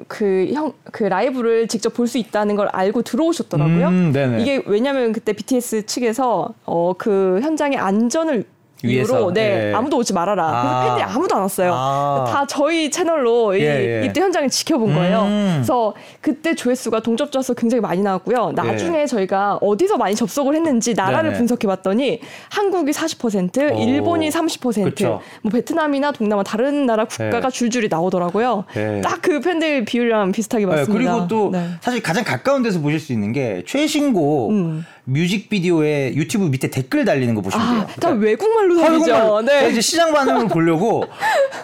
그 형, 그 라이브를 직접 볼 수 있다는 걸 알고 들어오셨더라고요. 음, 이게 왜냐면 그때 BTS 측에서 어, 그 현장의 안전을 위해서 네, 예. 아무도 오지 말아라. 아. 그래서 팬들이 아무도 안 왔어요. 아. 다 저희 채널로 이 예, 예. 입대 현장을 지켜본 거예요. 음. 그래서 그때 조회수가 동접자수 굉장히 많이 나왔고요. 나중에 예. 저희가 어디서 많이 접속을 했는지 나라를 네네. 분석해봤더니 한국이 40%, 오. 일본이 30%, 그쵸. 뭐 베트남이나 동남아 다른 나라 국가가 예. 줄줄이 나오더라고요. 예. 딱그 팬들 비율이랑 비슷하게 맞습니다. 그리고 또 네. 사실 가장 가까운 데서 보실 수 있는 게 최신곡 음. 뮤직비디오에 유튜브 밑에 댓글 달리는 거 보시면 아, 돼요. 다 그러니까 외국말로 달리죠. 네. 이제 시장 반응을 보려고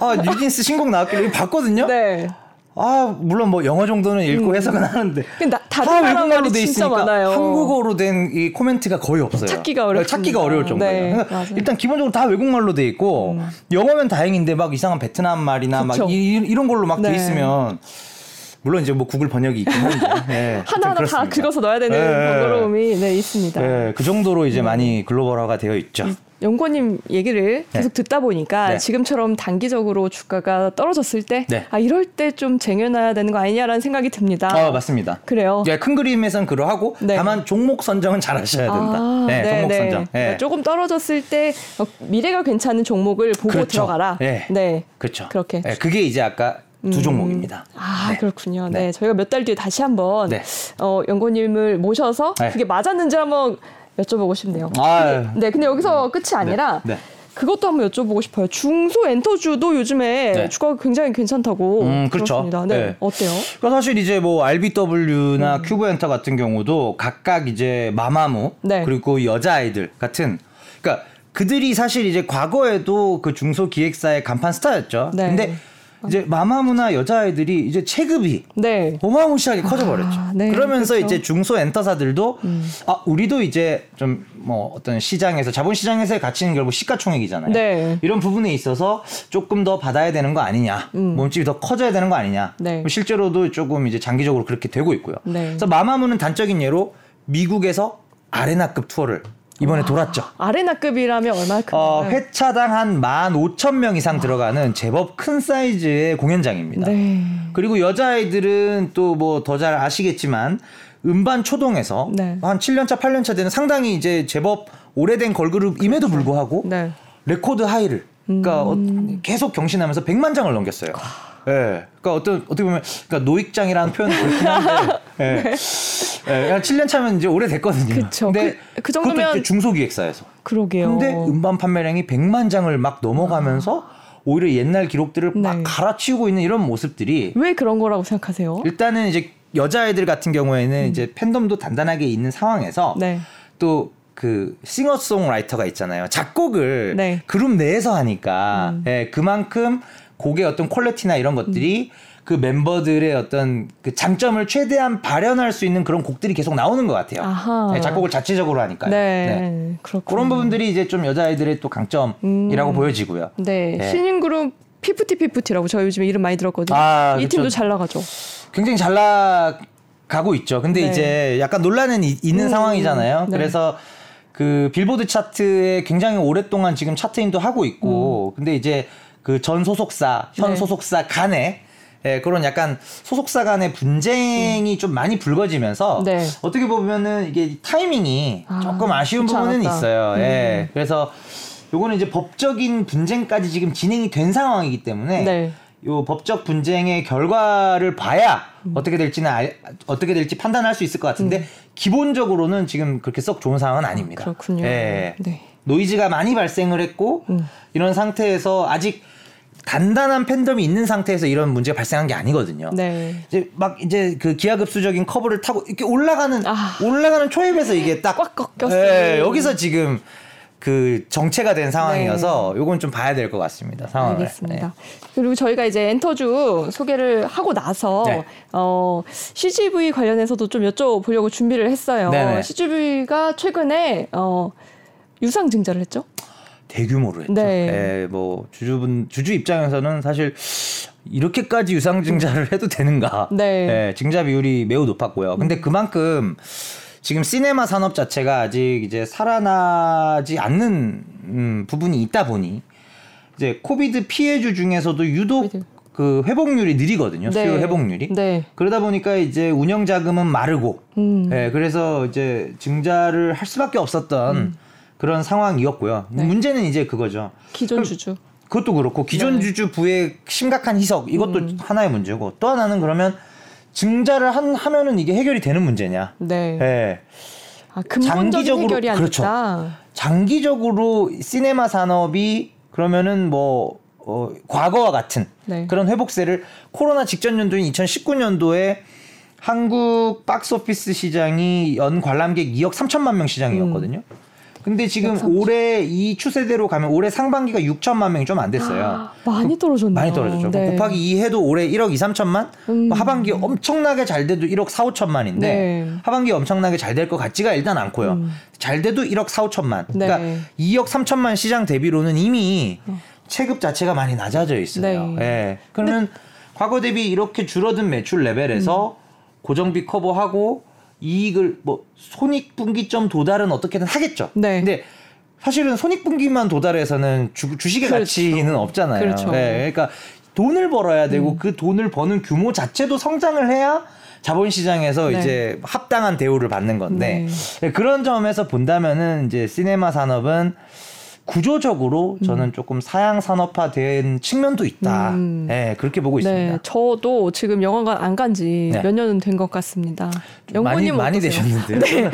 아 뉴진스 신곡 나왔길래 봤거든요. 네. 아 물론 뭐 영어 정도는 읽고 음. 해석은 하는데 나, 다 외국말로 돼 있으니까 많아요. 한국어로 된 이 코멘트가 거의 없어요. 찾기가 어렵 찾기가 어려울 정도예요. 네, 그러니까 일단 기본적으로 다 외국말로 돼 있고 음. 영어면 다행인데 막 이상한 베트남 말이나 그쵸. 막 이, 런 걸로 막돼 네. 있으면 물론 이제 뭐 구글 번역이 있긴 한데 네, <laughs> 하나하나 다 긁어서 넣어야 되는 네. 번거로움이 네, 있습니다. 네, 그 정도로 이제 음. 많이 글로벌화가 되어 있죠. 연구원님 얘기를 네. 계속 네. 듣다 보니까 네. 지금처럼 단기적으로 주가가 떨어졌을 때, 네. 아, 이럴 때 좀 쟁여놔야 되는 거 아니냐라는 생각이 듭니다. 아, 맞습니다. 그래요. 예, 큰 그림에선 그러하고, 네. 다만 종목 선정은 잘 하셔야 된다. 아, 네, 종목 선정. 그러니까 조금 떨어졌을 때 어, 미래가 괜찮은 종목을 보고 그렇죠. 들어가라. 네. 그렇죠. 그렇게. 그게 이제 아까 두 음. 종목입니다. 아 네. 그렇군요. 네. 네. 저희가 몇 달 뒤에 다시 한번 네. 어, 연구님을 모셔서 네. 그게 맞았는지 한번 여쭤보고 싶네요. 아, 네, 근데 여기서 끝이 아니라 네. 네. 그것도 한번 여쭤보고 싶어요. 중소 엔터주도 요즘에 네. 주가가 굉장히 괜찮다고 음, 그렇죠. 들었습니다. 네. 네. 어때요? 그러니까 사실 이제 뭐 RBW나 음. 큐브 엔터 같은 경우도 각각 이제 마마무 네. 그리고 여자아이들 같은 그러니까 그들이 사실 이제 과거에도 그 중소 기획사의 간판 스타였죠. 네. 근데 이제 마마무나 여자아이들이 이제 체급이 네. 어마무시하게 커져버렸죠. 아, 네, 그러면서 그렇죠. 이제 중소 엔터사들도 음. 아 우리도 이제 좀 뭐 어떤 시장에서 자본시장에서의 가치는 결국 시가총액이잖아요. 네. 이런 부분에 있어서 조금 더 받아야 되는 거 아니냐, 음. 몸집이 더 커져야 되는 거 아니냐. 네. 뭐 실제로도 조금 이제 장기적으로 그렇게 되고 있고요. 네. 그래서 마마무는 단적인 예로 미국에서 아레나급 투어를 이번에 와, 돌았죠. 아레나급이라면 얼마큼? 어, 회차당 한 15,000명 이상 와. 들어가는 제법 큰 사이즈의 공연장입니다. 네. 그리고 여자아이들은 또 뭐 더 잘 아시겠지만 음반 초동에서 네. 한 7년차, 8년차 되는 상당히 이제 제법 오래된 걸그룹임에도 그렇죠. 불구하고 네. record high를 그러니까 음. 계속 경신하면서 100만 장을 넘겼어요. 예. 네. 그러니까 어떤 어떻게 보면 그러니까 노익장이라는 표현은 그렇긴 한데 <laughs> 예. 네. 네. 7년 차면 이제 오래됐거든요. 그쵸. 근데 그, 그 정도면 중소기획사에서. 그러게요. 근데 음반 판매량이 100만 장을 막 넘어가면서 아. 오히려 옛날 기록들을 네. 막 갈아치우고 있는 이런 모습들이 왜 그런 거라고 생각하세요? 일단은 이제 여자아이들 같은 경우에는 음. 이제 팬덤도 단단하게 있는 상황에서 네. 또 그 싱어송라이터가 있잖아요. 작곡을 네. 그룹 내에서 하니까 음. 예, 그만큼 곡의 어떤 퀄리티나 이런 것들이 음. 그 멤버들의 어떤 그 장점을 최대한 발현할 수 있는 그런 곡들이 계속 나오는 것 같아요. 네, 작곡을 자체적으로 하니까요. 네, 네. 그런 부분들이 이제 좀 여자아이들의 또 강점이라고 음. 보여지고요. 네, 네. 신인 그룹 피프티 피프티라고 저 요즘에 이름 많이 들었거든요. 아, 이 그렇죠. 팀도 잘 나가죠. 굉장히 잘 나가고 있죠. 근데 네. 이제 약간 논란은 이, 있는 음. 상황이잖아요. 네. 그래서 그 빌보드 차트에 굉장히 오랫동안 지금 차트인도 하고 있고, 음. 근데 이제 그 전 소속사, 현 네. 소속사 간에 예, 그런 약간 소속사 간의 분쟁이 음. 좀 많이 불거지면서 네. 어떻게 보면은 이게 타이밍이 아, 조금 아쉬운 부분은 않았다. 있어요. 예. 음. 예. 그래서 요거는 이제 법적인 분쟁까지 지금 진행이 된 상황이기 때문에 네. 요 법적 분쟁의 결과를 봐야 음. 어떻게 될지는 알, 어떻게 될지 판단할 수 있을 것 같은데 음. 기본적으로는 지금 그렇게 썩 좋은 상황은 아닙니다. 그렇군요. 예. 네. 노이즈가 많이 발생을 했고 음. 이런 상태에서 아직 단단한 팬덤이 있는 상태에서 이런 문제가 발생한 게 아니거든요. 네. 이제 막 이제 그 기하급수적인 커브를 타고 이렇게 올라가는 아. 올라가는 초입에서 이게 딱 꽉 꺾였어요. 예, 여기서 지금 그 정체가 된 상황이어서 네. 요건 좀 봐야 될 것 같습니다. 상황을. 알겠습니다. 네. 그리고 저희가 이제 엔터주 소개를 하고 나서 네. 어, CGV 관련해서도 좀 여쭤보려고 준비를 했어요. 네네. CGV가 최근에 어, 유상 증자를 했죠? 대규모로 했죠. 네. 예, 뭐 주주분 주주 입장에서는 사실 이렇게까지 유상 증자를 해도 되는가? 네. 예, 증자 비율이 매우 높았고요. 근데 그만큼 지금 시네마 산업 자체가 아직 이제 살아나지 않는 음, 부분이 있다 보니 이제 코비드 피해주 중에서도 유독. 그 회복률이 느리거든요. 네. 수요 회복률이. 네. 그러다 보니까 이제 운영 자금은 마르고, 음. 예, 그래서 이제 증자를 할 수밖에 없었던 음. 그런 상황이었고요. 네. 문제는 이제 그거죠. 기존 주주. 그것도 그렇고 기존 네. 주주 부의 심각한 희석 이것도 음. 하나의 문제고 또 하나는 그러면 증자를 한, 하면은 이게 해결이 되는 문제냐? 네. 네. 아, 장기적으로 그렇죠. 장기적으로 시네마 산업이 그러면은 뭐 어, 과거와 같은 네. 그런 회복세를 코로나 직전 연도인 2019년도에 한국 박스오피스 시장이 연 관람객 2억 3천만 명 시장이었거든요. 음. 근데 지금 올해 이 추세대로 가면 올해 상반기가 6천만 명이 좀 안 됐어요. 아, 많이 떨어졌네요. 많이 떨어졌죠. 네. 곱하기 2 해도 올해 1억 2, 3천만? 음. 뭐 하반기 엄청나게 잘 돼도 1억 4, 5천만인데 네. 하반기 엄청나게 잘 될 것 같지가 일단 않고요. 음. 잘 돼도 1억 4, 5천만. 네. 그러니까 2억 3천만 시장 대비로는 이미 어. 체급 자체가 많이 낮아져 있어요. 네. 네. 그러면 과거 대비 이렇게 줄어든 매출 레벨에서 음. 고정비 커버하고 이익을 뭐 손익분기점 도달은 어떻게든 하겠죠. 네. 근데 사실은 손익분기만 도달해서는 주, 주식의 그렇죠. 가치는 없잖아요. 그렇죠. 네, 그러니까 돈을 벌어야 되고 음. 그 돈을 버는 규모 자체도 성장을 해야 자본시장에서 네. 이제 합당한 대우를 받는 건데 네. 네 그런 점에서 본다면은 이제 시네마 산업은 구조적으로 저는 음. 조금 사양 산업화된 측면도 있다. 음. 네, 그렇게 보고 네, 있습니다. 저도 지금 영화관 안 간 지몇 네. 년은 된 것 같습니다. 많이 많이 되셨는데요. <laughs> 네.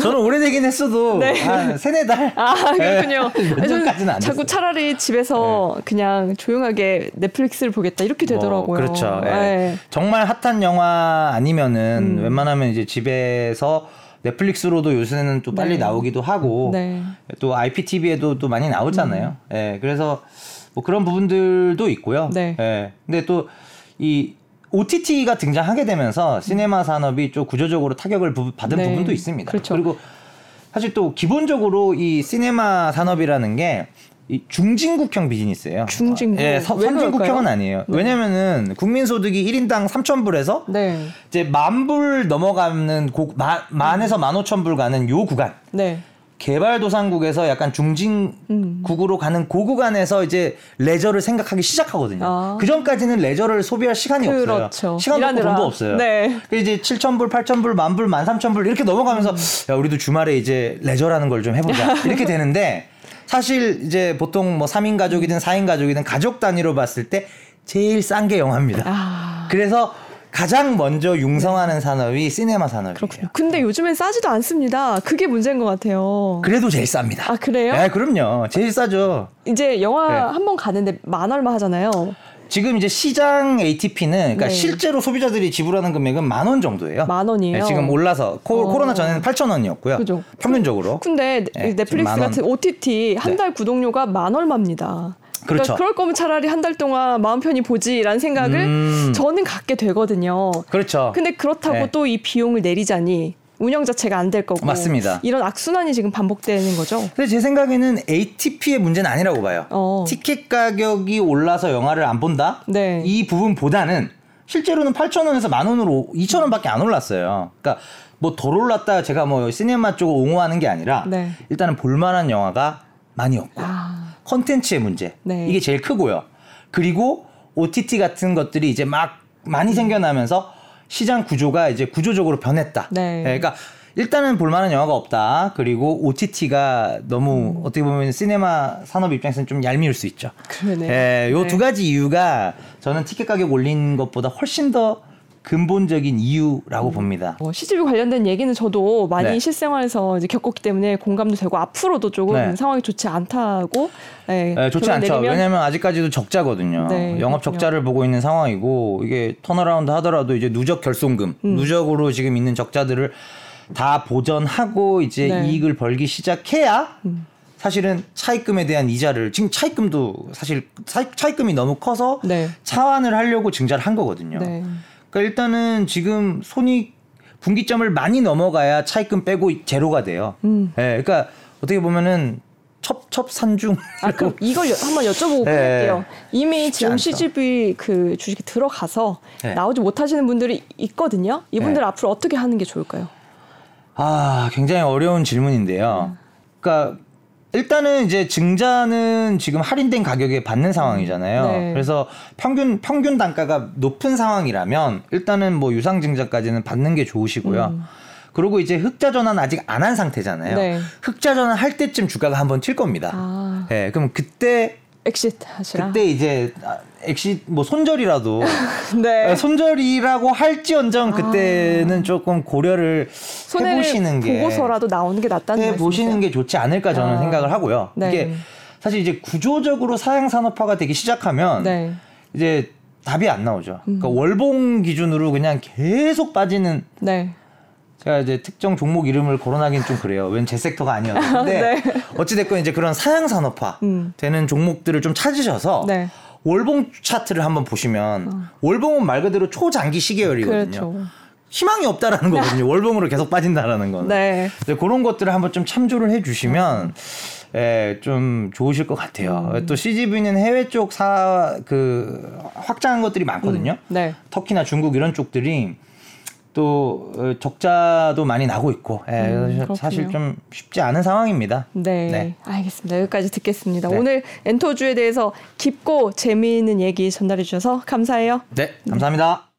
저는, 오래되긴 했어도 네. 한 세네 달. 아 그렇군요. <laughs> 네, 안 자꾸 차라리 집에서 네. 그냥 조용하게 넷플릭스를 보겠다 이렇게 뭐, 되더라고요. 뭐, 그렇죠. 네. 정말 핫한 영화 아니면은 음. 웬만하면 이제 집에서 넷플릭스로도 요새는 또 빨리 네. 나오기도 하고 네. 또 IPTV에도 또 많이 나오잖아요. 음. 예. 그래서 뭐 그런 부분들도 있고요. 네. 예. 근데 또 이 OTT가 등장하게 되면서 시네마 산업이 좀 구조적으로 타격을 부, 받은 네. 부분도 있습니다. 그렇죠. 그리고 사실 또 기본적으로 이 시네마 산업이라는 게이 중진국형 비즈니스예요. 중진국. 예, 선진국형은 아니에요. 네. 왜냐면은 국민 소득이 1인당 3,000불에서 네. 이제 만 불 넘어가는 고, 만, 만에서 만 오천 불 가는 요 구간. 네. 개발도상국에서 약간 중진국으로 음. 가는 그 구간에서 이제 레저를 생각하기 시작하거든요. 아. 그 전까지는 레저를 소비할 시간이 그렇죠. 없어요. 시간도 없고 돈도 없어요. 네. 그 이제 7,000불, 8,000불, 만불, 13,000불 이렇게 넘어가면서 음. 야, 우리도 주말에 이제 레저라는 걸 좀 해보자. <laughs> 이렇게 되는데 사실 이제 보통 뭐 3인 가족이든 4인 가족이든 가족 단위로 봤을 때 제일 싼 게 영화입니다. 아. 그래서 가장 먼저 융성하는 산업이 시네마 산업이에요. 그렇군요. 근데 요즘엔 싸지도 않습니다. 그게 문제인 것 같아요. 그래도 제일 쌉니다. 아 그래요? 네, 그럼요. 제일 싸죠. 이제 영화 네. 한번 가는데 만 얼마 하잖아요. 지금 이제 시장 ATP는 그러니까 네. 실제로 소비자들이 지불하는 금액은 만 원 정도예요. 만 원이에요. 네, 지금 올라서 코, 어. 로나 전에는 8천 원이었고요. 그죠. 평균적으로. 근데 네, 넷플릭스 같은 OTT 한달 네. 구독료가 만 얼마입니다. 그러니까 그렇죠. 그럴 거면 차라리 한 달 동안 마음 편히 보지라는 생각을 음. 저는 갖게 되거든요. 그렇죠. 근데 그렇다고 네. 또이 비용을 내리자니 운영 자체가 안 될 거고 맞습니다. 이런 악순환이 지금 반복되는 거죠. 근데 제 생각에는 ATP의 문제는 아니라고 봐요. 어. 티켓 가격이 올라서 영화를 안 본다. 네. 이 부분보다는 실제로는 8,000원에서 만 원으로 2,000원밖에 안 올랐어요. 그러니까 뭐 덜 올랐다 제가 뭐 시네마 쪽을 옹호하는 게 아니라 네. 일단은 볼만한 영화가 많이 없고 아. 컨텐츠의 문제 네. 이게 제일 크고요. 그리고 OTT 같은 것들이 이제 막 많이 생겨나면서 시장 구조가 이제 구조적으로 변했다. 네. 네 그러니까 일단은 볼만한 영화가 없다. 그리고 OTT가 너무 음. 어떻게 보면 시네마 산업 입장에서는 좀 얄미울 수 있죠. 그러네. 예, 요두 네. 가지 이유가 저는 티켓 가격 올린 것보다 훨씬 더 근본적인 이유라고 음. 봅니다. 뭐 CGV 관련된 얘기는 저도 많이 네. 실생활에서 이제 겪었기 때문에 공감도 되고 앞으로도 조금 네. 상황이 좋지 않다고. 네, 네 좋지 않죠. 내리면... 왜냐하면 아직까지도 적자거든요. 네, 영업 적자를 보고 있는 상황이고 이게 turnaround 하더라도 이제 누적 결손금, 음. 누적으로 지금 있는 적자들을 다 보전하고 이제 네. 이익을 벌기 시작해야. 음. 사실은 차입금에 대한 이자를 지금 차입금도 사실 차입금이 너무 커서 네. 차환을 하려고 증자를 한 거거든요. 네. 그러니까 일단은 지금 손익 분기점을 많이 넘어가야 차입금 빼고 제로가 돼요. 음. 예, 그러니까 어떻게 보면은 첩첩산중. 아 그럼 <laughs> 이걸 한번 여쭤보고 네. 할게요. 이미 지금 CGV 그 주식이 들어가서 네. 나오지 못하시는 분들이 있거든요. 이분들 네. 앞으로 어떻게 하는 게 좋을까요? 아 굉장히 어려운 질문인데요. 음. 그러니까 일단은 이제 증자는 지금 할인된 가격에 받는 상황이잖아요. 네. 그래서 평균 평균 단가가 높은 상황이라면 일단은 뭐 유상 증자까지는 받는 게 좋으시고요. 음. 그리고 이제 흑자 전환 아직 안 한 상태잖아요. 네. 흑자 전환 할 때쯤 주가가 한번 칠 겁니다. 아. 네, 그럼 그때 exit 하시라. 그때 이제 엑시 뭐 손절이라도 <laughs> 네. 네. 손절이라고 할지언정 아. 그때는 조금 고려를 해보시는 게 보고서라도 나오는 게 낫다는 해 보시는 게 좋지 않을까 저는 아. 생각을 하고요. 네. 이게 사실 이제 구조적으로 사양 산업화가 되기 시작하면 네. 이제 답이 안 나오죠. 음. 그러니까 월봉 기준으로 그냥 계속 빠지는 네. 제가 이제 특정 종목 이름을 거론하기는 좀 그래요. 왠제 섹터가 아니었는데 네. 어찌됐건 이제 그런 사양 산업화 음. 되는 종목들을 좀 찾으셔서 네. 월봉 차트를 한번 보시면 어. 월봉은 말 그대로 초장기 시계열이거든요. 그렇죠. 희망이 없다라는 거거든요. 월봉으로 계속 빠진다라는 건. 네. 그런 것들을 한번 좀 참조를 해주시면 예, 좀 좋으실 것 같아요. 음. 또 CGV는 해외 쪽 사 그 확장한 것들이 많거든요. 음. 네. 터키나 중국 이런 쪽들이 또 어, 적자도 많이 나고 있고 예, 음, 사실 좀 쉽지 않은 상황입니다. 네, 네. 알겠습니다. 여기까지 듣겠습니다. 네. 오늘 엔터주에 대해서 깊고 재미있는 얘기 전달해 주셔서 감사해요. 네, 감사합니다.